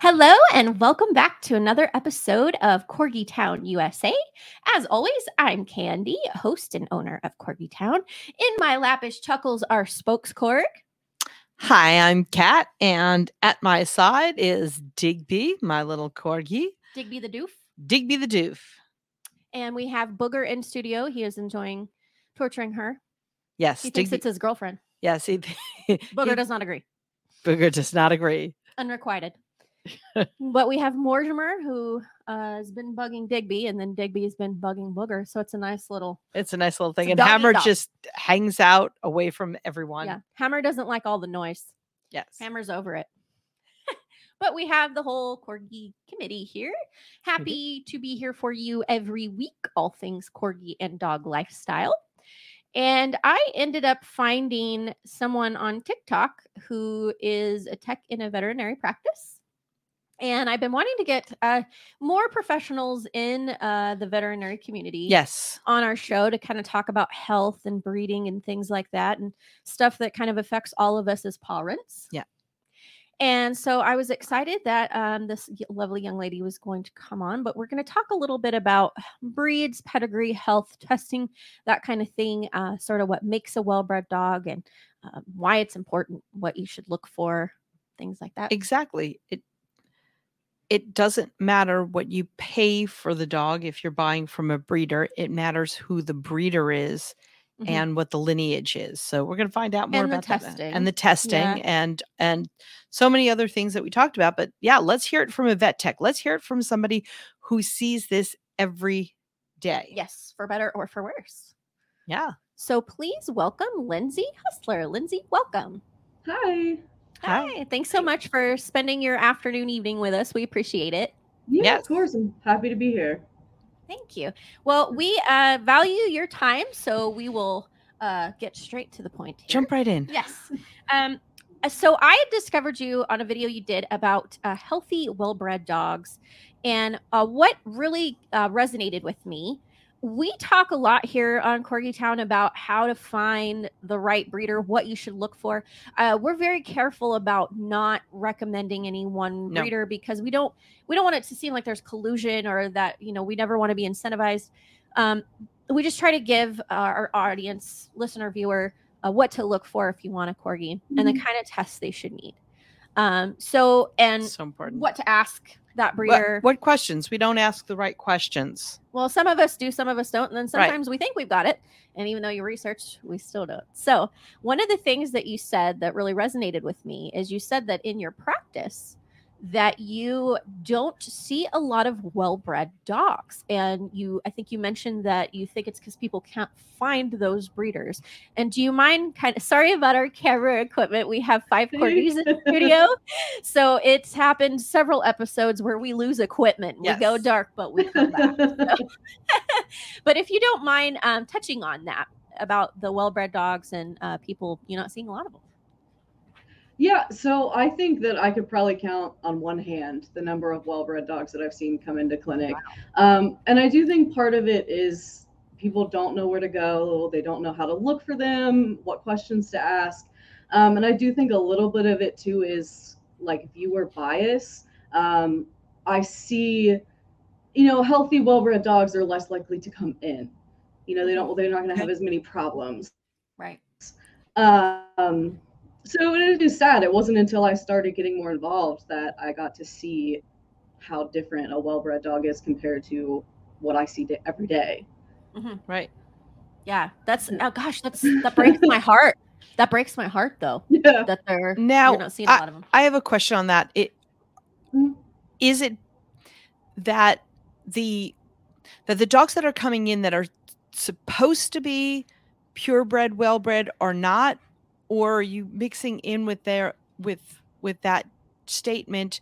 Hello, and welcome back to another episode of Corgi Town USA. As always, I'm Candy, host and owner of Corgi Town. In my lap is Chuckles, our spokescorg. Hi, I'm Kat, and at my side is Digby, my little corgi. Digby the Doof. Digby the doof. And we have Booger in studio. He is enjoying torturing her. Yes, He thinks Digby. it's his girlfriend. Yes, he, Booger he- does not agree. Booger does not agree. Unrequited. But we have Mortimer, who uh, has been bugging Digby, and then Digby has been bugging Booger. So it's a nice little. It's a nice little thing. And Hammer dog. just hangs out away from everyone. Yeah. Hammer doesn't like all the noise. Yes. Hammer's over it. but we have the whole corgi committee here. Happy to be here for you every week, all things corgi and dog lifestyle. And I ended up finding someone on TikTok who is a tech in a veterinary practice. And I've been wanting to get uh, more professionals in uh, the veterinary community Yes. on our show to kind of talk about health and breeding and things like that and stuff that kind of affects all of us as parents. Yeah. And so I was excited that um, this lovely young lady was going to come on, but we're going to talk a little bit about breeds, pedigree, health, testing, that kind of thing, uh, sort of what makes a well bred dog and uh, why it's important, what you should look for, things like that. Exactly. It it doesn't matter what you pay for the dog if you're buying from a breeder. It matters who the breeder is Mhm. and what the lineage is. So we're going to find out more And the about that testing. and the testing Yeah. and and so many other things that we talked about. But yeah, let's hear it from a vet tech. Let's hear it from somebody who sees this every day. Yes, for better or for worse. Yeah. So please welcome Lindsay Hustler. Lindsay, welcome. Hi. Hi. Hi. Thanks so much for spending your afternoon evening with us. We appreciate it. Yeah, Yes. of course. I'm happy to be here. Thank you. Well, we uh, value your time, so we will uh, get straight to the point. Here. Jump right in. Yes. Um, uh, so I had discovered you on a video you did about uh, healthy, well-bred dogs, and uh, what really uh, resonated with me. We talk a lot here on Corgi Town about how to find the right breeder, what you should look for. Uh, we're very careful about not recommending any one No. breeder because we don't we don't want it to seem like there's collusion or that you know we never want to be incentivized. Um, we just try to give our audience, listener, viewer, uh, what to look for if you want a corgi and the Mhm. kind of tests they should need. Um, so and so important. what to ask that What- breeder. what questions? We don't ask the right questions. Well, some of us do, some of us don't, and then Right. sometimes we think we've got it, and even though you research, we still don't. So one of the things that you said that really resonated with me is you said that in your practice that you don't see a lot of well-bred dogs. And you i think you mentioned that you think it's because people can't find those breeders. And do you mind kind of sorry about our camera equipment. We have five corgis in the studio. So it's happened several episodes where we lose equipment. We go dark but we come back. But if you don't mind um, touching on that about the well-bred dogs and uh, people you're not seeing a lot of them yeah, so I think that I could probably count on one hand the number of well-bred dogs that I've seen come into clinic. Um, and I do think part of it is people don't know where to go, they don't know how to look for them, what questions to ask. Um, and I do think a little bit of it too is like viewer bias. Um, I see, you know, healthy, well-bred dogs are less likely to come in. You know, they don't. They're not going to have as many problems. right Um, so it is sad. It wasn't until I started getting more involved that I got to see how different a well-bred dog is compared to what I see da- every day. Right. yeah that's oh gosh that's that breaks my heart that breaks my heart though Yeah. that they're Now, not seeing a lot of them I have a question on that. It Mhm. is it that the that the dogs that are coming in that are supposed to be purebred, well-bred are not, or are you mixing in with their with with that statement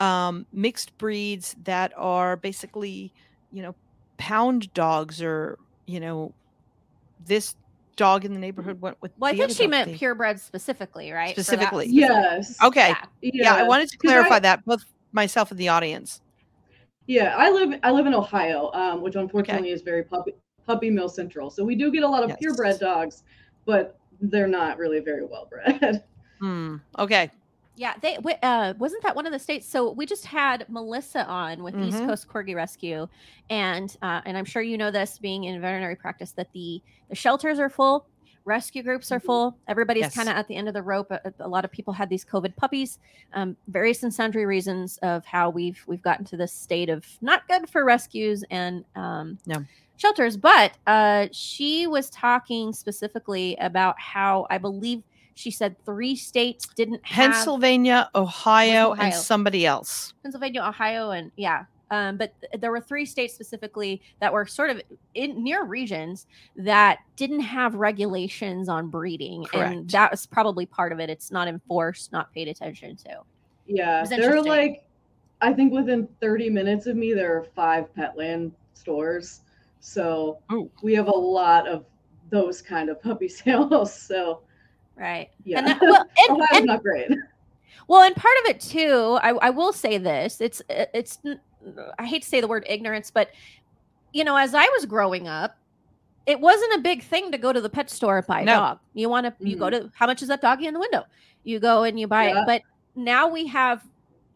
um, mixed breeds that are basically you know pound dogs or you know this dog in the neighborhood went with. Well, I think she dog meant thing. purebred specifically, right? For that Specifically. specific- Yes. Okay. Yeah. Yeah, I wanted to 'cause I- clarify that both myself and the audience. Yeah, I live I live in Ohio, um, which unfortunately is very puppy puppy mill central. So we do get a lot of Yes. purebred dogs, but they're not really very well bred. Hmm. Okay. Yeah, they wi- uh, wasn't that one of the states. So we just had Melissa on with East Mhm. Coast Corgi Rescue, and uh, and I'm sure you know this, being in veterinary practice, that the the shelters are full, rescue groups are Mhm. full. Everybody's Yes. kind of at the end of the rope. A, a lot of people had these COVID puppies, um, various and sundry reasons of how we've we've gotten to this state of not good for rescues and um, No. Shelters. But uh, she was talking specifically about how I believe. She said three states didn't have Pennsylvania, Ohio, Ohio. and somebody else. Pennsylvania, Ohio, and yeah. Um, but th- there were three states specifically that were sort of in near regions that didn't have regulations on breeding, and that was probably part of it. It's not enforced, not paid attention to. yeah, was they're like I think within 30 minutes of me there are five Petland stores. So Oh. we have a lot of those kind of puppy sales. So Right. yeah. And that, well, and, Ohio's and not great. Well, and part of it too, I, I will say this: it's uh, it's I hate to say the word ignorance, but you know, as I was growing up, it wasn't a big thing to go to the pet store and buy a No. dog. You want to, you go mm-hmm. to how much is that doggy in the window? You go and you buy Yeah. it. But now we have,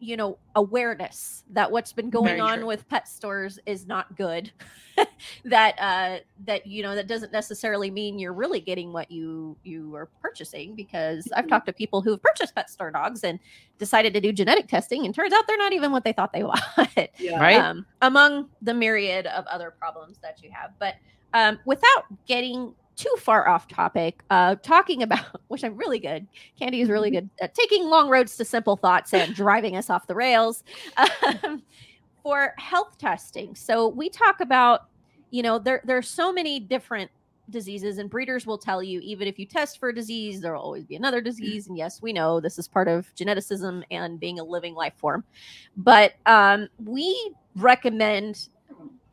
you know, awareness that what's been going Very on true. with pet stores is not good. that uh that you know that doesn't necessarily mean you're really getting what you you are purchasing because I've Mhm. talked to people who've purchased pet store dogs and decided to do genetic testing and turns out they're not even what they thought they wanted Yeah. Right. um, among the myriad of other problems that you have. But um, without getting too far off topic, uh, talking about which I'm really good. Candy is really good at taking long roads to simple thoughts and driving us off the rails um, for health testing. So we talk about, you know, there there are so many different diseases and breeders will tell you even if you test for a disease there will always be another disease and yes we know this is part of geneticism and being a living life form but um, we recommend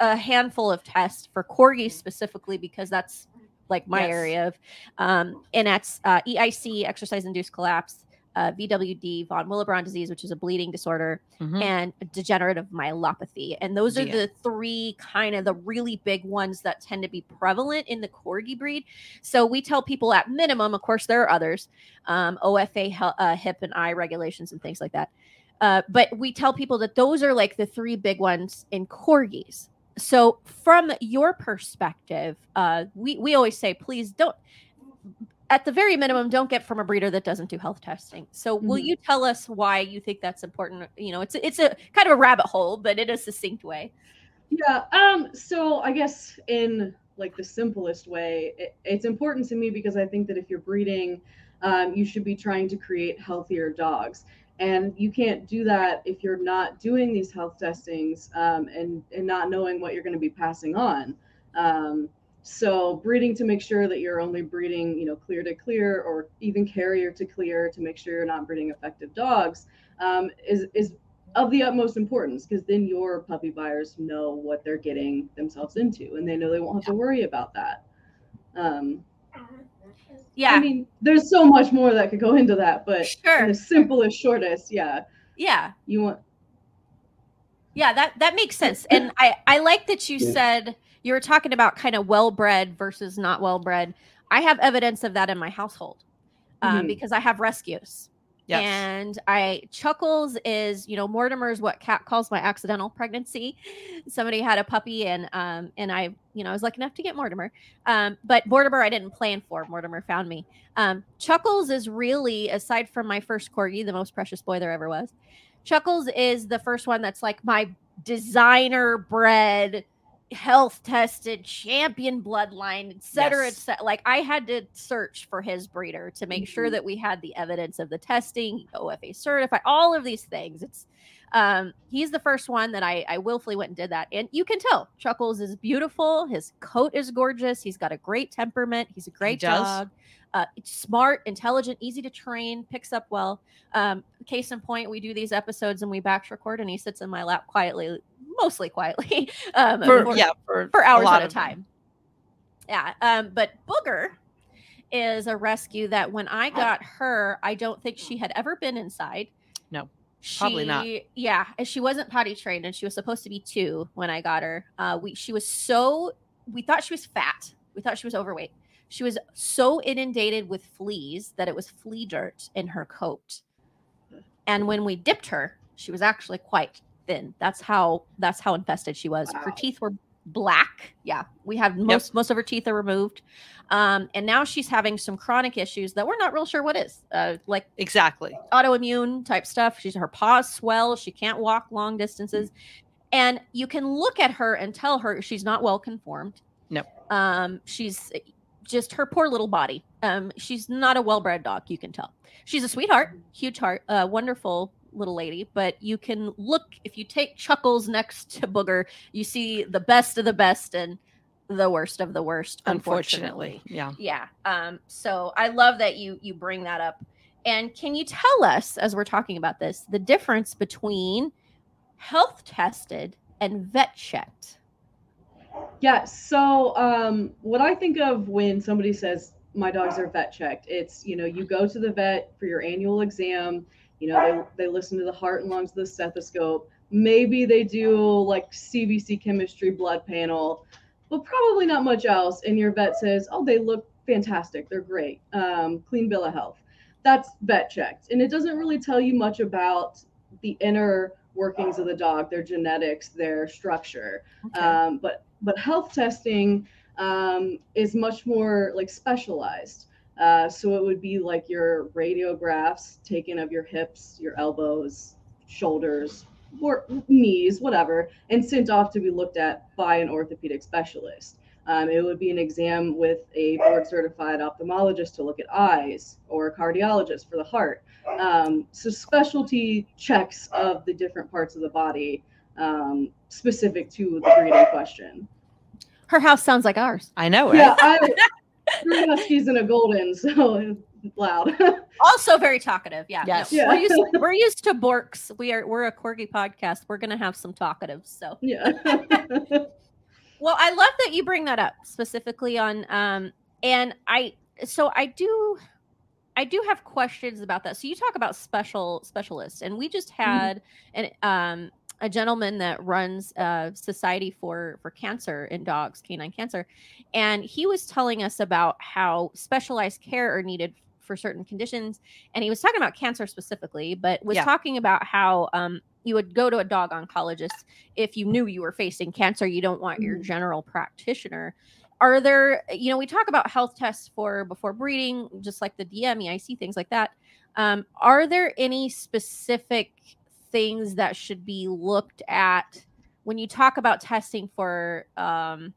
a handful of tests for corgis specifically because that's like my Yes. area of um, and that's uh, eic exercise induced collapse uh, vwd von willebrand disease which is a bleeding disorder Mhm. and degenerative myelopathy. And those are Yeah. the three kind of the really big ones that tend to be prevalent in the corgi breed. So we tell people at minimum, of course, there are others, um, OFA, uh, hip and eye regulations and things like that. Uh, but we tell people that those are like the three big ones in corgis. So from your perspective, uh, we, we always say, please don't, at the very minimum, don't get from a breeder that doesn't do health testing. So, will Mhm. you tell us why you think that's important? You know, it's it's a kind of a rabbit hole, but in a succinct way. Yeah. Um. So I guess in like the simplest way, it, it's important to me because I think that if you're breeding, um, you should be trying to create healthier dogs, and you can't do that if you're not doing these health testings um, and and not knowing what you're going to be passing on. Um, so breeding to make sure that you're only breeding, you know, clear to clear or even carrier to clear to make sure you're not breeding effective dogs um, is is of the utmost importance because then your puppy buyers know what they're getting themselves into and they know they won't have to worry about that. Um, Yeah, I mean, there's so much more that could go into that, but Sure, the simplest, shortest, yeah, yeah, you want. yeah. That that makes sense, and I I like that you Yeah. said you were talking about kind of well bred versus not well bred. I have evidence of that in my household um, Mhm. because I have rescues. Yes. And I Chuckles is, you know, Mortimer's what Kat calls my accidental pregnancy. Somebody had a puppy and um and I, you know, I was lucky enough to get Mortimer. Um, but Mortimer I didn't plan for. Mortimer found me. Um, Chuckles is really, aside from my first corgi, the most precious boy there ever was. Chuckles is the first one that's like my designer bred health tested champion bloodline et cetera et cetera. like i had to search for his breeder to make sure Mhm. that we had the evidence of the testing ofa certified all of these things it's um he's the first one that i i willfully went and did that and you can tell chuckles is beautiful his coat is gorgeous he's got a great temperament he's a great does. dog uh, smart, intelligent, easy to train, picks up well. Um, case in point, we do these episodes and we batch record, and he sits in my lap quietly, mostly quietly, um, for, for- yeah, for, for hours lot at a of them. time. Yeah, um, but Booger is a rescue that when I got her, I don't think she had ever been inside. No, she, probably not. Yeah, and she wasn't potty trained, and she was supposed to be two when I got her. Uh, we she was so we thought she was fat. We thought she was overweight. She was so inundated with fleas that it was flea dirt in her coat. And when we dipped her, she was actually quite thin. That's how that's how infested she was. Her teeth were black. Yeah, we have most most of her teeth are removed, um, and now she's having some chronic issues that we're not real sure what is. Uh, like Exactly. autoimmune type stuff. She's her paws swell. She can't walk long distances. And you can look at her and tell her she's not well conformed. No. Um, she's just her poor little body. Um, she's not a well bred dog, you can tell. She's a sweetheart, huge heart, uh, wonderful little lady. But you can look if you take Chuckles next to Booger, you see the best of the best and the worst of the worst, Unfortunately. unfortunately. Yeah. Yeah. Um, so I love that you you bring that up. And can you tell us, as we're talking about this, the difference between health tested and vet checked? Yeah. So, um, what I think of when somebody says my dogs are vet checked, it's you know you go to the vet for your annual exam. You know they they listen to the heart and lungs of the stethoscope. Maybe they do like CBC chemistry blood panel, but probably not much else. And your vet says, oh, they look fantastic. They're great. Um, clean bill of health. That's vet checked, and it doesn't really tell you much about the inner workings of the dog, their genetics, their structure. Um, but but health testing um, is much more like specialized. Uh, so it would be like your radiographs taken of your hips, your elbows, shoulders, or knees, whatever, and sent off to be looked at by an orthopedic specialist. Um, it would be an exam with a board certified ophthalmologist to look at eyes or a cardiologist for the heart. Um, so specialty checks of the different parts of the body um, specific to the breeding question. Her house sounds like ours. I know, right? Yeah, I three huskies and a golden, so loud. Also very talkative. Yeah. no, Yes. Yeah. We're, used, we're used to Borks. We are we're a corgi podcast. We're gonna have some talkatives. So yeah. Well, I love that you bring that up specifically on um and I so I do I do have questions about that. So you talk about special specialists and we just had an um a gentleman that runs a society for for cancer in dogs, canine cancer, and he was telling us about how specialized care are needed for certain conditions and he was talking about cancer specifically, but was Yeah. talking about how um you would go to a dog oncologist if you knew you were facing cancer, you don't want your Mhm. general practitioner. Are there, you know, we talk about health tests for before breeding, just like the DM, EIC, things like that. Um, are there any specific things that should be looked at when you talk about testing for um,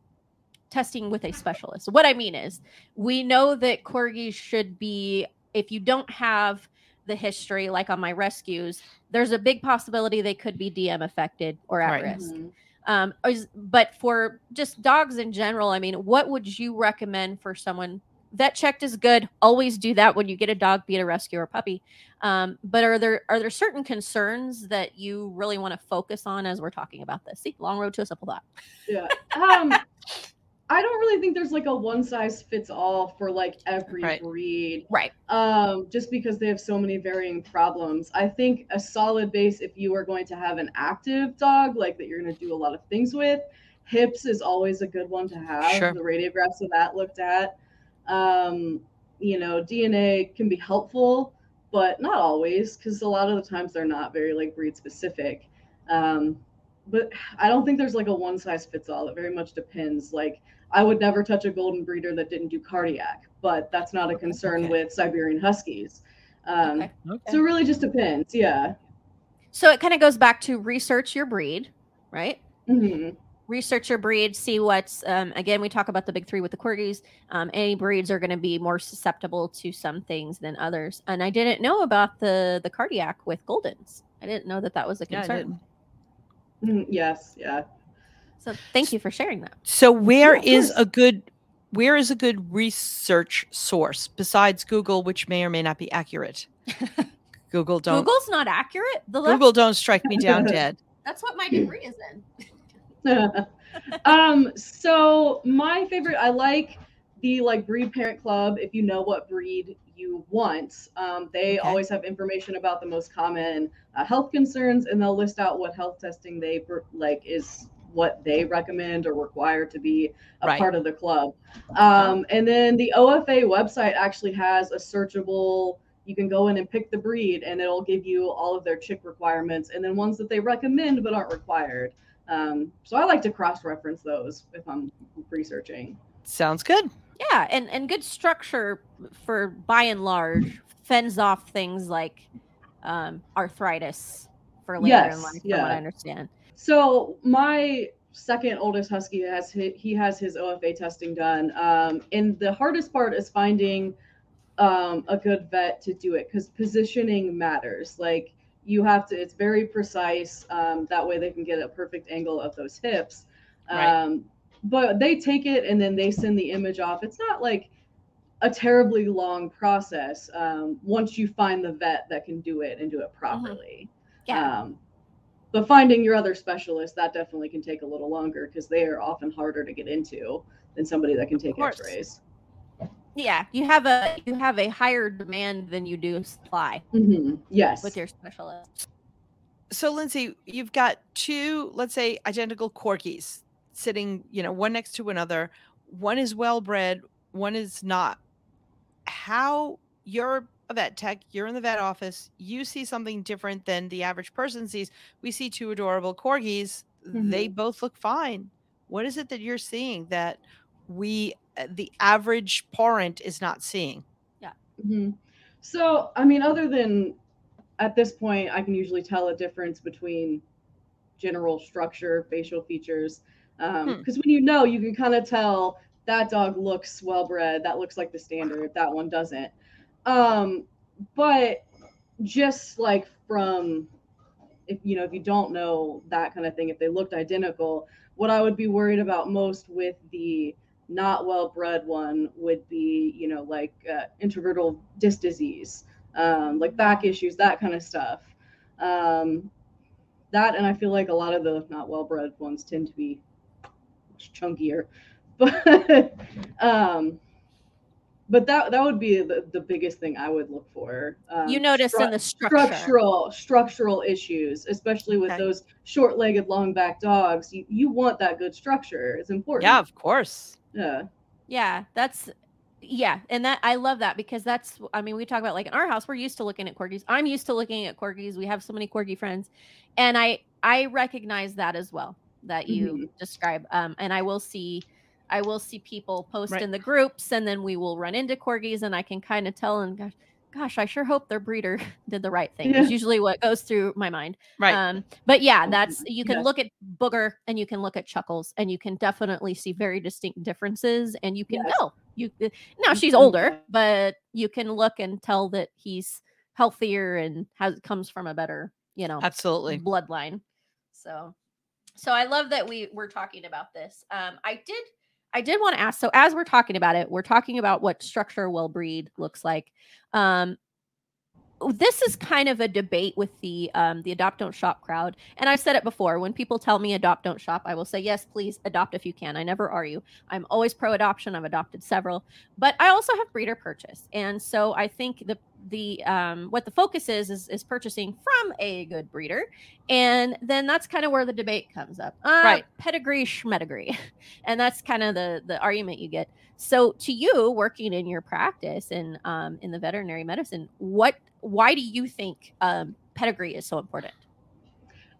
testing with a specialist? What I mean is, we know that corgis should be, if you don't have the history, like on my rescues, there's a big possibility they could be DM affected or at Right. risk. Mhm. Um, but for just dogs in general, I mean, what would you recommend for someone? Vet checked is good. Always do that when you get a dog, be it a rescue or a puppy. Um, but are there are there certain concerns that you really want to focus on as we're talking about this? See, long road to a simple thought. Yeah. Um, I don't really think there's like a one size fits all for like every Right. breed. Right. um, just because they have so many varying problems. I think a solid base, if you are going to have an active dog, like that you're going to do a lot of things with, hips is always a good one to have. Sure. The radiographs of that looked at. Um, you know, DNA can be helpful, but not always, because a lot of the times they're not very like breed specific. Um, but I don't think there's like a one size fits all. It very much depends. Like I would never touch a golden breeder that didn't do cardiac, but that's not a concern Okay. with Siberian Huskies. Um, Okay. Okay. So it really just depends. Yeah. So it kind of goes back to research your breed, right? hmm research your breed, see what's um, again. We talk about the big three with the corgis. Um, any breeds are going to be more susceptible to some things than others. And I didn't know about the the cardiac with Goldens. I didn't know that that was a concern. did. Mhm. Yes. Yeah. so thank you for sharing that. So where Yeah, is course. a good where is a good research source besides Google, which may or may not be accurate? Google don't Google's not accurate. The left, Google don't strike me down dead. that's what my degree is in. um, so my favorite, I like the like breed parent club, if you know what breed you want, um, they Okay. always have information about the most common uh, health concerns, and they'll list out what health testing they like is what they recommend or require to be a Right. part of the club. Um, and then the OFA website actually has a searchable. You can go in and pick the breed, and it'll give you all of their chick requirements, and then ones that they recommend but aren't required. Um, so I like to cross-reference those if I'm researching. Sounds good. Yeah, and and good structure for by and large fends off things like um, arthritis for later in Yes, life, from what. I understand. So my second oldest husky has he has his OFA testing done, um, and the hardest part is finding um, a good vet to do it because positioning matters. Like you have to, it's very precise. Um, that way they can get a perfect angle of those hips. Right. Um, but they take it and then they send the image off. It's not like a terribly long process um, once you find the vet that can do it and do it properly. Yeah, Um, but finding your other specialist that definitely can take a little longer because they are often harder to get into than somebody that can take. X-rays. Yeah. You have a you have a higher demand than you do supply Mhm, Yes. with your specialist. So, Lindsay, you've got two, let's say, identical corgis sitting, you know, one next to another. One is well bred, one is not. How you're a vet tech, you're in the vet office, you see something different than the average person sees. We see two adorable corgis, they both look fine. What is it that you're seeing that we, the average parent, is not seeing? hmm So, I mean, other than at this point, I can usually tell a difference between general structure, facial features. Hmm. Because when you know, you can kind of tell that dog looks well bred, that looks like the standard, that one doesn't. Um, but just like from if you know if you don't know that kind of thing if they looked identical what i would be worried about most with the not well bred one would be you know like uh, intervertebral disc disease um, like back issues that kind of stuff um, that and i feel like a lot of the not well bred ones tend to be much chunkier but um but that that would be the, the biggest thing i would look for um, you notice stru- in the structure. structural structural issues especially with Okay. those short-legged long-backed dogs you, you want that good structure it's important Yeah, of course. Yeah Yeah, that's yeah, and that I love that because that's I mean we talk about like in our house we're used to looking at corgis. I'm used to looking at corgis. We have so many corgi friends, and I I recognize that as well that you describe. Um, and I will see I will see people post Right. in the groups, and then we will run into corgis, and I can kind of tell and gosh, gosh, I sure hope their breeder did the right thing. Is usually what goes through my mind. Right. Um, but yeah, that's you can look at Booger and you can look at Chuckles and you can definitely see very distinct differences and you can Yes. tell. You uh, now she's older, but you can look and tell that he's healthier and has comes from a better, you know, Absolutely. bloodline. So so I love that we we're talking about this. Um I did I did want to ask so as we're talking about it, we're talking about what structure will breed looks like. Um this is kind of a debate with the um the adopt don't shop crowd and i've said it before. When people tell me adopt don't shop i will say yes please adopt if you can. I never are you. I'm always pro adoption i've adopted several. But i also have breeder purchase and so i think the the um what the focus is is, is purchasing from a good breeder and then that's kind of where the debate comes up. Uh, Right. pedigree schmedigree. And that's kind of the the argument you get. So to you working in your practice and um, in the veterinary medicine what why do you think um, pedigree is so important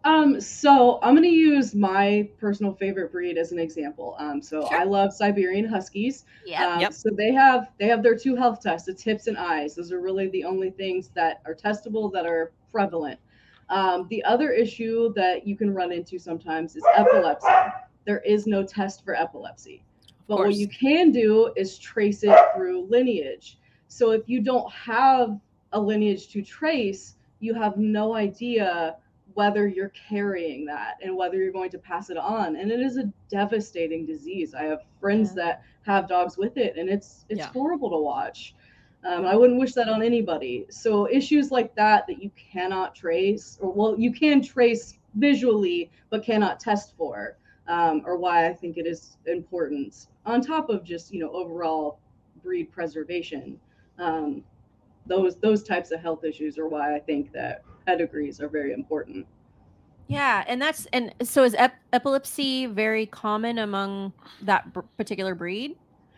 um so i'm going to use my personal favorite breed as an example um so Sure. i love siberian huskies yeah Um, Yep. So they have they have their two health tests. It's hips and eyes. Those are really the only things that are testable that are prevalent. Um, the other issue that you can run into sometimes is epilepsy. There is no test for epilepsy, but what you can do is trace it through lineage. So if you don't have a lineage to trace, you have no idea whether you're carrying that and whether you're going to pass it on. And it is a devastating disease. I have friends Yeah. that have dogs with it, and it's it's Yeah. horrible to watch. Um, I wouldn't wish that on anybody. So issues like that that you cannot trace, or well, you can trace visually but cannot test for, um, are why I think it is important. On top of just you know overall breed preservation. Um, those those types of health issues are why I think that pedigrees are very important. Yeah, and that's and so is ep- epilepsy very common among that b- particular breed,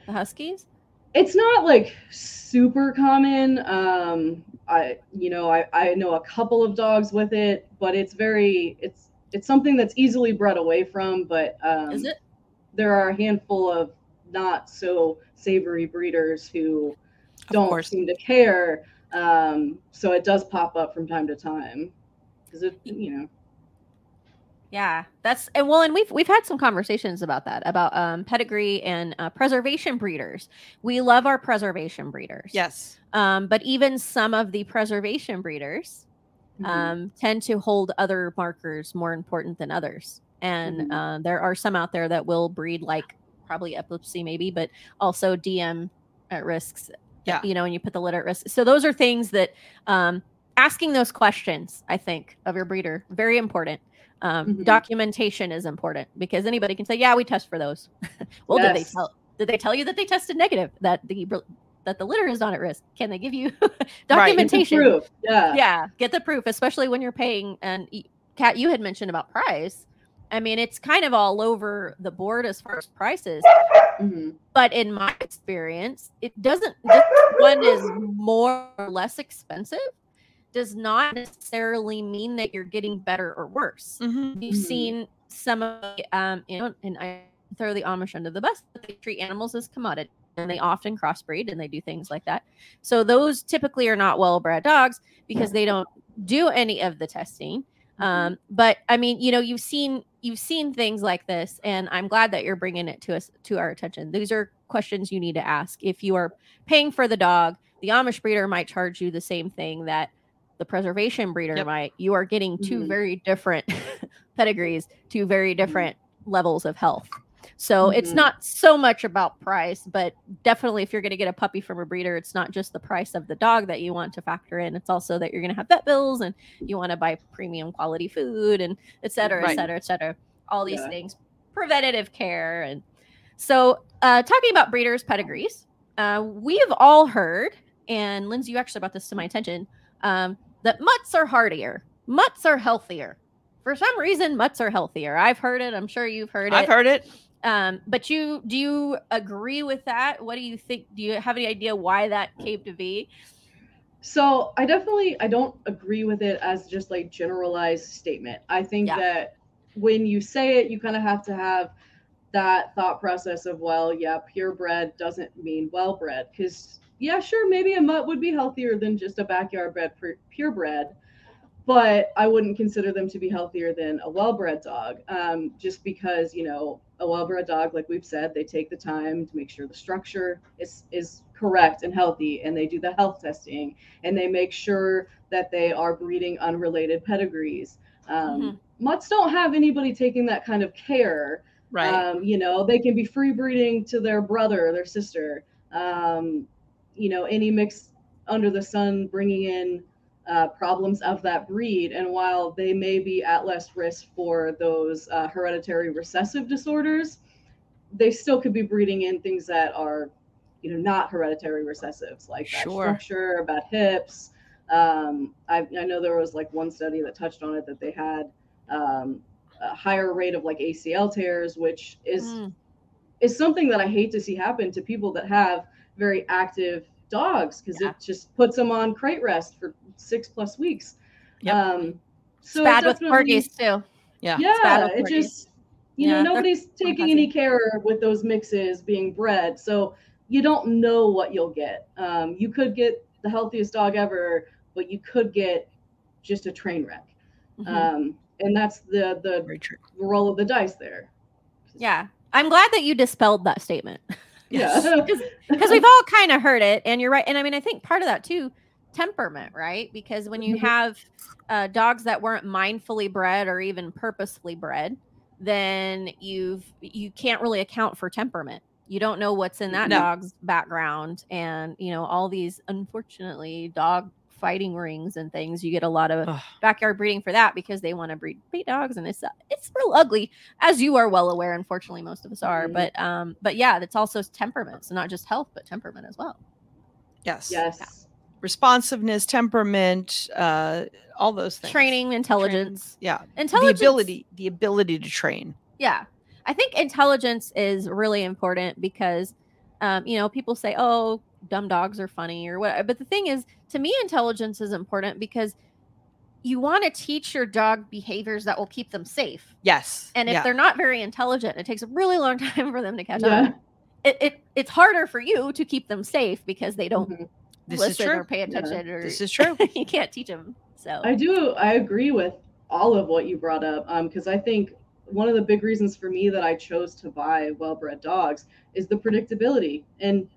the huskies? It's not like super common. Um, I you know I I know a couple of dogs with it, but it's very it's it's something that's easily bred away from. But um, Is it? there are a handful of not so savory breeders who don't course. seem to care. Um, so it does pop up from time to time because it, you know, Yeah, that's and well, and we've we've had some conversations about that about um, pedigree and uh, preservation breeders. We love our preservation breeders. Yes. Um, but even some of the preservation breeders mhm. um, tend to hold other markers more important than others. And Mhm. uh, there are some out there that will breed like probably epilepsy, maybe, but also DM at risks. Yeah. You know, and you put the litter at risk. So those are things that um, asking those questions, I think, of your breeder, very important. Um, Mhm. Documentation is important because anybody can say, "Yeah, we test for those." well, did they tell? Did they tell you that they tested negative? That the that the litter is not at risk? Can they give you documentation? proof. Yeah. yeah get the proof especially when you're paying and kat you had mentioned about price i mean it's kind of all over the board as far as prices Mhm. but in my experience it doesn't one is more or less expensive does not necessarily mean that you're getting better or worse Mm-hmm. you've Mhm. seen some of the, um you know and i throw the amish under the bus but they treat animals as commodity and they often crossbreed and they do things like that so those typically are not well bred dogs because they don't do any of the testing um but i mean you know you've seen you've seen things like this and i'm glad that you're bringing it to us to our attention. These are questions you need to ask. If you are paying for the dog the amish breeder might charge you the same thing that the preservation breeder Yep. might. You are getting 2 Mhm. very different pedigrees two very different levels of health so it's Mhm. not so much about price but definitely if you're going to get a puppy from a breeder it's not just the price of the dog that you want to factor in it's also that you're going to have vet bills and you want to buy premium quality food and et cetera, et cetera, et cetera. All these Yeah. things, preventative care. And so, uh, talking about breeders' pedigrees, uh, we have all heard, and Lindsay, you actually brought this to my attention, um, that mutts are hardier, mutts are healthier. For some reason, mutts are healthier. I've heard it. I'm sure you've heard it. I've heard it. Um, but you do you agree with that? What do you think? Do you have any idea why that came to be? So I definitely I don't agree with it as just like generalized statement. I think Yeah. that when you say it, you kind of have to have that thought process of well, yeah, purebred doesn't mean well bred because yeah, sure, maybe a mutt would be healthier than just a backyard bred pu- purebred, but I wouldn't consider them to be healthier than a well bred dog. Um, just because you know a dog, like we've said, they take the time to make sure the structure is is correct and healthy, and they do the health testing and they make sure that they are breeding unrelated pedigrees. Um, Mutts don't have anybody taking that kind of care. Right. Um, you know, they can be free breeding to their brother or their sister. Um, you know, any mix under the sun bringing in uh, problems of that breed. And while they may be at less risk for those uh, hereditary recessive disorders, they still could be breeding in things that are, you know, not hereditary recessives like bad Sure. structure, bad hips. Um, I, I know there was like one study that touched on it that they had um, a higher rate of like ACL tears, which is Mm. is something that I hate to see happen to people that have very active dogs because Yeah. it just puts them on crate rest for six plus weeks. Yep. Um, so it's bad with definitely- corgis too. yeah. Yeah, bad with it just you Yeah, know nobody's taking any care with those mixes being bred, so you don't know what you'll get. Um, you could get the healthiest dog ever, but you could get just a train wreck. Mhm. Um, and that's the the roll of the dice there. Yeah. I'm glad that you dispelled that statement Yeah. because we've all kind of heard it. And you're right. And I mean, I think part of that too, temperament, right? Because when you Mhm. have uh, dogs that weren't mindfully bred or even purposefully bred, then you've you can't really account for temperament. You don't know what's in that No. dog's background, and you know all these unfortunately dog fighting rings and things. You get a lot of Ugh. backyard breeding for that because they want to breed bait dogs, and it's uh, it's real ugly, as you are well aware. Unfortunately, most of us are. Mhm. But um, but yeah, it's also temperament, so not just health, but temperament as well. Yes. Yes. Responsiveness, temperament, uh, all those things. Training, intelligence, Yeah. intelligence, The ability, the ability to train. yeah i think intelligence is really important because um, you know people say oh dumb dogs are funny or what but the thing is to me intelligence is important because you want to teach your dog behaviors that will keep them safe Yes. and if yeah. they're not very intelligent it takes a really long time for them to catch Yeah. on it, it it's harder for you to keep them safe because they don't Mhm. This is listen true. or pay attention or This is true. you can't teach them so I do. I agree with all of what you brought up. Um, because I think one of the big reasons for me that I chose to buy well-bred dogs is the predictability in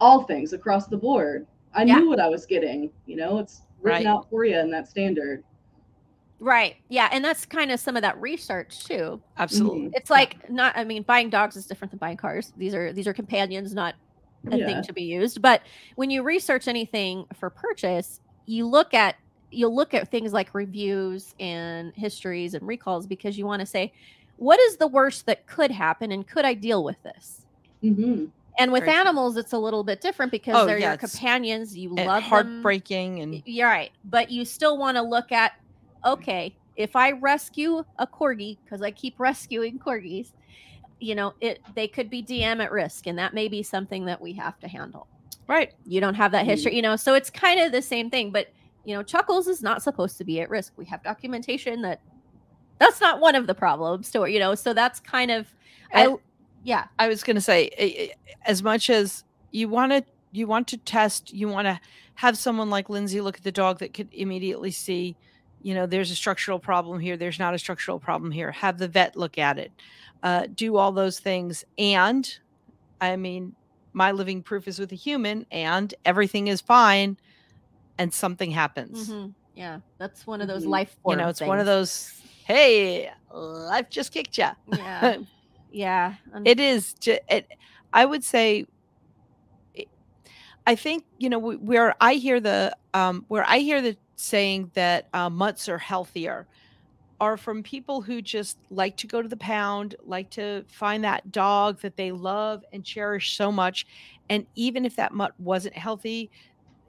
all things across the board. I Yeah. knew what I was getting. You know, it's written Right. out for you in that standard. right yeah and that's kind of some of that research too Absolutely. it's like not i mean buying dogs is different than buying cars these are these are companions not a Yeah. thing to be used but when you research anything for purchase you look at you'll look at things like reviews and histories and recalls because you want to say what is the worst that could happen and could i deal with this hmm and with Very true. animals it's a little bit different because Oh, they're yeah, your companions you And love them heartbreaking and you're right but you still want to look at okay if i rescue a corgi because i keep rescuing corgis you know it they could be dm at risk and that may be something that we have to handle. Right. you don't have that mm-hmm. history you know so it's kind of the same thing but you know chuckles is not supposed to be at risk. We have documentation that that's not one of the problems so you know so that's kind of I, And- yeah. I was going to say, as much as you want to, you want to test, you want to have someone like Lindsay look at the dog that could immediately see, you know, there's a structural problem here. There's not a structural problem here. Have the vet look at it. Uh, do all those things. And I mean, my living proof is with a human and everything is fine and something happens. mhm, yeah that's one of those Mhm. life You know, it's one of those, hey, life just kicked you. yeah yeah it is ju- it, i would say it- i think you know wh- where i hear the um where i hear the saying that uh, mutts are healthier are from people who just like to go to the pound like to find that dog that they love and cherish so much and even if that mutt wasn't healthy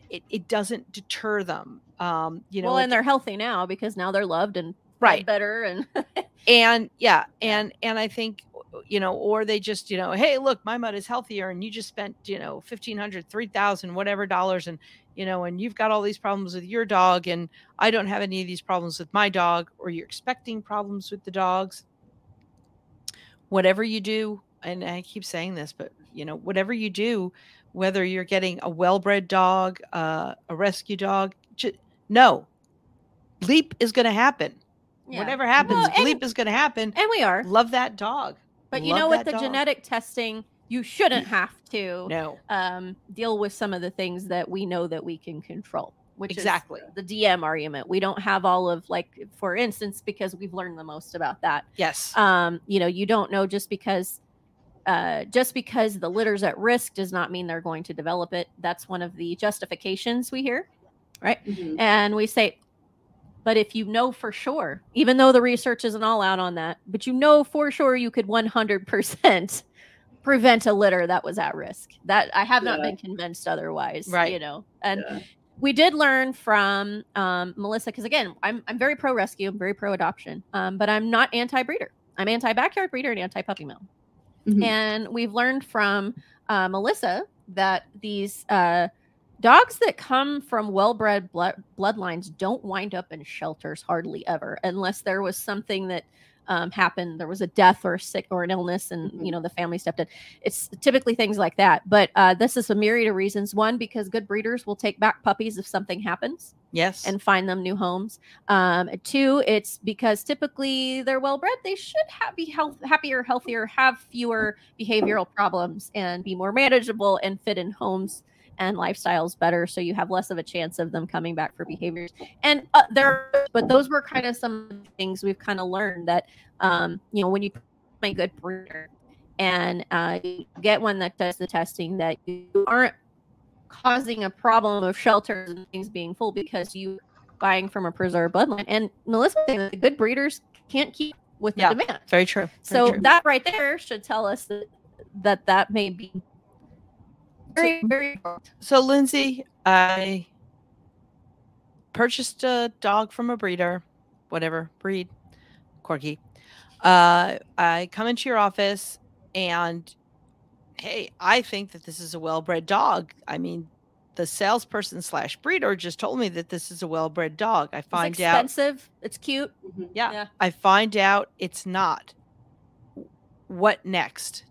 it, it doesn't deter them um you know well, like- and they're healthy now because now they're loved and Right. better and and yeah and and i think you know or they just you know hey look my mud is healthier and you just spent you know 1500 3000 whatever dollars and you know and you've got all these problems with your dog and i don't have any of these problems with my dog or you're expecting problems with the dogs. Whatever you do and i keep saying this but you know whatever you do whether you're getting a well-bred dog uh, a rescue dog no. Leap is going to happen Yeah. whatever happens Well, and- leap is going to happen. and we are. Love that dog. But you know with the dog. genetic testing you shouldn't have to no. um, deal with some of the things that we know that we can control which Exactly. is the dm argument. We don't have all of like for instance because we've learned the most about that. Yes. Um, you know you don't know just because uh, just because the litter's at risk does not mean they're going to develop it. That's one of the justifications we hear right? Mhm. and we say but if you know for sure even though the research isn't all out on that but you know for sure you could 100% prevent a litter that was at risk that i have not Yeah. been convinced otherwise Right. you know and Yeah. we did learn from um, melissa because again I'm, I'm very pro rescue i'm very pro adoption um, but i'm not anti breeder i'm anti backyard breeder and anti puppy mill Mhm. and we've learned from uh, Melissa that these uh, dogs that come from well-bred blood- bloodlines don't wind up in shelters hardly ever, unless there was something that um, happened. There was a death or a sick or an illness, and Mhm. you know the family stepped in. It's typically things like that. But uh, this is a myriad of reasons. One, because good breeders will take back puppies if something happens yes and find them new homes. Um, two, it's because typically they're well bred. They should have, be health, happier, healthier, have fewer behavioral problems, and be more manageable and fit in homes and lifestyles better. So you have less of a chance of them coming back for behaviors. And uh, there, but those were kind of some things we've kind of learned that, um, you know, when you make a good breeder and uh, you get one that does the testing, that you aren't causing a problem of shelters and things being full because you buying from a preserved bloodline. And Melissa saying that the good breeders can't keep with the Yeah. demand. Very true. Very So true. that right there should tell us that that, that may be very, very important. So, Lindsay, I purchased a dog from a breeder, whatever breed, corgi. Uh, I come into your office and, hey, I think that this is a well-bred dog. I mean, the salesperson slash breeder just told me that this is a well-bred dog. I find it's out, expensive. It's cute. Mhm. yeah, Yeah. I find out it's not. What next?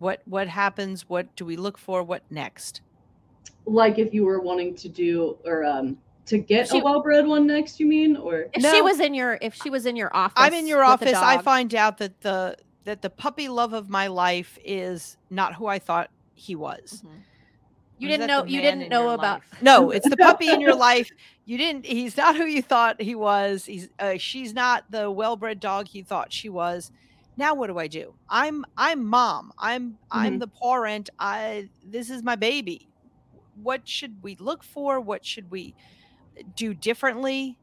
What what happens? What do we look for? What next? Like if you were wanting to do or um to get She- a well-bred one next, you mean? Or If she was in your if she was in your office, I'm in your office. I find out that the that the puppy love of my life is not who I thought he was. Mhm. Or You didn't know. You didn't know about. life? No, it's the puppy in your life. You didn't. He's not who you thought he was. He's. Uh, she's not the well-bred dog he thought she was. Now what do I do? I'm. I'm mom. I'm. I'm the parent. I. This is my baby. What should we look for? What should we do differently?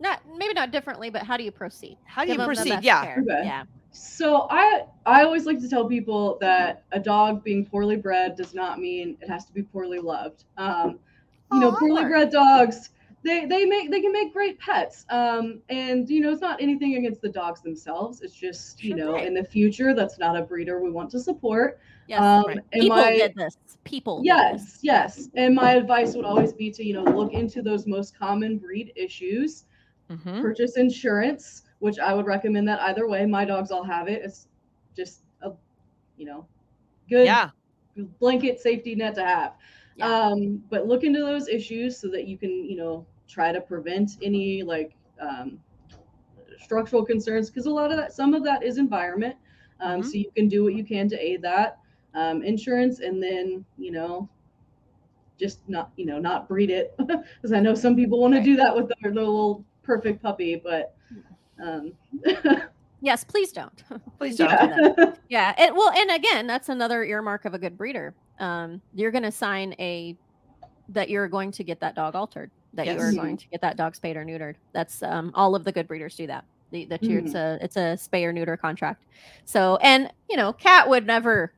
Not maybe not differently, but how do you proceed? How do Give you 'em the proceed? Yeah. Okay. Yeah. So I I always like to tell people that a dog being poorly bred does not mean it has to be poorly loved. Um, you know, poorly bred dogs they they make they can make great pets. Um, and you know, it's not anything against the dogs themselves. It's just you Sure, know, right. in the future, that's not a breeder we want to support. Yes. Um, right. and People my- did this. People. did this. Yes, yes. And my advice would always be to, you know, look into those most common breed issues, Mhm. purchase insurance, which I would recommend that either way. My dogs all have it. It's just a, you know, good Yeah. blanket safety net to have. Yeah. Um, but look into those issues so that you can, you know, try to prevent any like um, structural concerns because a lot of that, some of that is environment. Um, Mhm. So you can do what you can to aid that um, insurance, and then you know, just not, you know, not breed it because I know some people want Right. to do that with their, little perfect puppy, but um, Yes. Please don't. Please Don't don't. do that. yeah. And well, and again, that's another earmark of a good breeder. Um, you're going to sign a that you're going to get that dog altered. That you are going to get that dog spayed or neutered. That's um, all of the good breeders do that. The, that you it's a it's a spay or neuter contract. So and you know, Kat would never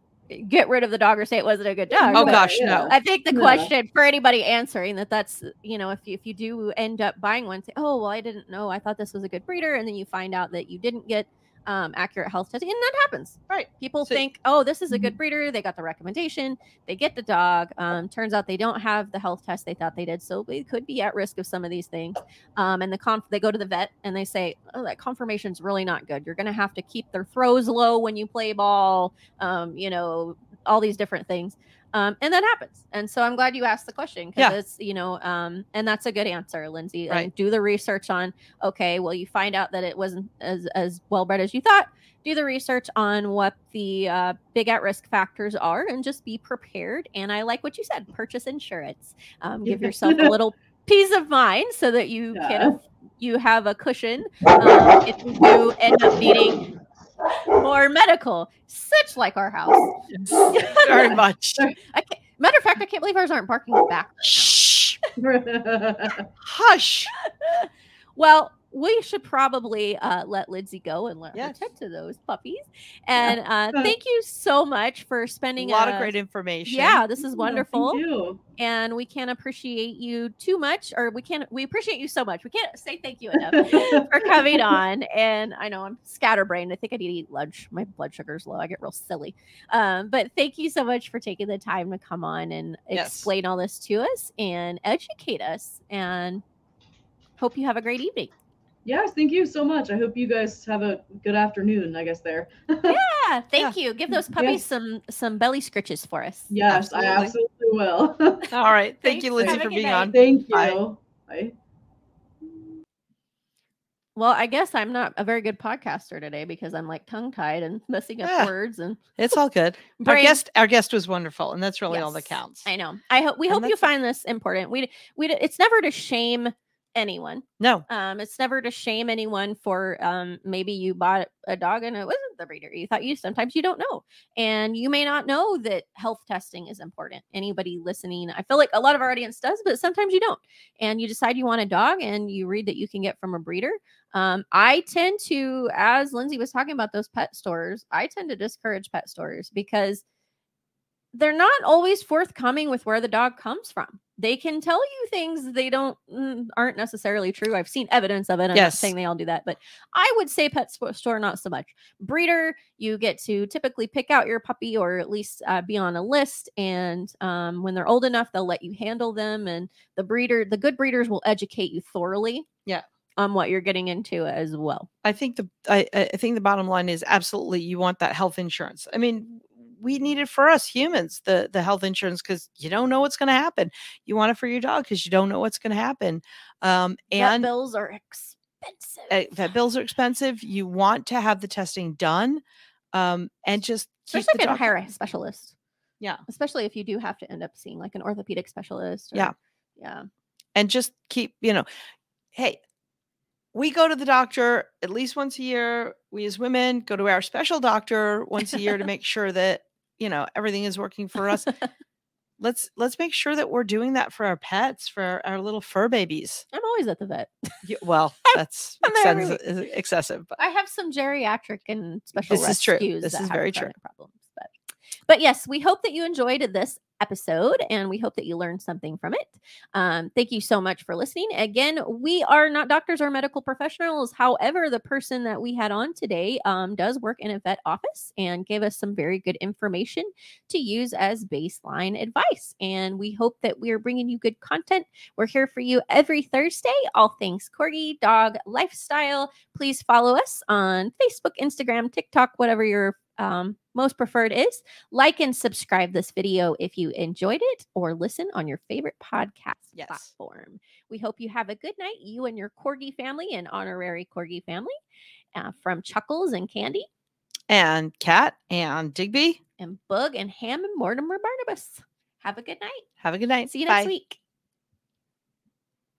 get rid of the dog or say it wasn't a good dog. Oh gosh, no. I think the No. question for anybody answering that that's you know if you, if you do end up buying one, say oh well I didn't know I thought this was a good breeder, and then you find out that you didn't get um, accurate health testing, and that happens. Right. People So- think oh this is a good breeder, they got the recommendation, they get the dog. Um, turns out they don't have the health test they thought they did, so they could be at risk of some of these things. Um, and the conf they go to the vet and they say oh that conformation's really not good. You're going to have to keep their throws low when you play ball. Um, you know all these different things um, and that happens and so i'm glad you asked the question because Yeah. it's you know um, and that's a good answer lindsay Right. and do the research on okay well you find out that it wasn't as as well bred as you thought do the research on what the uh, big at risk factors are and just be prepared and i like what you said purchase insurance um, give yourself a little peace of mind so that you Yeah. can you have a cushion um, if you do end up needing more medical such like our house Very much. I can't, matter of fact, I can't believe ours aren't barking back. Shh. Hush. Well, we should probably uh, let Lindsay go and let Yes. her to those puppies. And uh, thank you so much for spending A lot uh, of great information. Yeah, this is Yeah, wonderful, Thank you. and we can't appreciate you too much, or we can't. We appreciate you so much. We can't say thank you enough for coming on. And I know I'm scatterbrained. I think I need to eat lunch. My blood sugar's low. I get real silly. Um, but thank you so much for taking the time to come on and Yes. explain all this to us and educate us. And hope you have a great evening. Yes, thank you so much. I hope you guys have a good afternoon, I guess there. Yeah, thank you. Give those puppies Yes. some some belly scritches for us. Yes, I Absolutely. absolutely will. All right. Thank Thanks. you, Lindsay, Have for being night. on. Thank you. Bye. Well, I guess I'm not a very good podcaster today because I'm like tongue tied and messing up Yeah. words and It's all good. Our guest, our guest was wonderful, and that's really all that counts. I know. I hope we And hope you find this important. We we it's never to shame anyone. No, Um, it's never to shame anyone for um maybe you bought a dog and it wasn't the breeder. You thought you sometimes you don't know. And you may not know that health testing is important. Anybody listening, I feel like a lot of our audience does, but sometimes you don't. And you decide you want a dog and you read that you can get from a breeder. Um, I tend to, as Lindsay was talking about those pet stores, I tend to discourage pet stores because they're not always forthcoming with where the dog comes from. They can tell you things they don't mm, aren't necessarily true. I've seen evidence of it. I'm not saying they all do that, but I would say pet store not so much. Breeder, you get to typically pick out your puppy or at least uh, be on a list, and um, when they're old enough, they'll let you handle them. And the breeder, the good breeders, will educate you thoroughly. Yeah. On what you're getting into as well. I think the I I think the bottom line is absolutely you want that health insurance. I mean, we need it for us humans, the the health insurance, because you don't know what's going to happen. You want it for your dog because you don't know what's going to happen. Um, and bills are expensive. uh, vet bills are expensive. You want to have the testing done, um, and just especially if you hire a specialist. Yeah. especially if you do have to end up seeing like an orthopedic specialist. or- Yeah. yeah. and just keep you know hey we go to the doctor at least once a year we as women go to our special doctor once a year to make sure that you know everything is working for us let's let's make sure that we're doing that for our pets for our, our little fur babies I'm always at the vet. Y- well that's I'm there every excess- is excessive but I have some geriatric and special This is true. This is very true. Problems, but yes, we hope that you enjoyed this episode and we hope that you learned something from it. Um, thank you so much for listening. Again, we are not doctors or medical professionals. However, the person that we had on today um, does work in a vet office and gave us some very good information to use as baseline advice. And we hope that we are bringing you good content. We're here for you every Thursday, all things corgi, dog, lifestyle. Please follow us on Facebook, Instagram, TikTok, whatever your um, most preferred is. Like and subscribe this video if you enjoyed it, or listen on your favorite podcast Yes. platform. We hope you have a good night, you and your corgi family and honorary corgi family. Uh, from Chuckles and Candy and Kat and digby and Bug and Ham and Mortimer Barnabas. Have a good night. have a good night See you Bye. next week.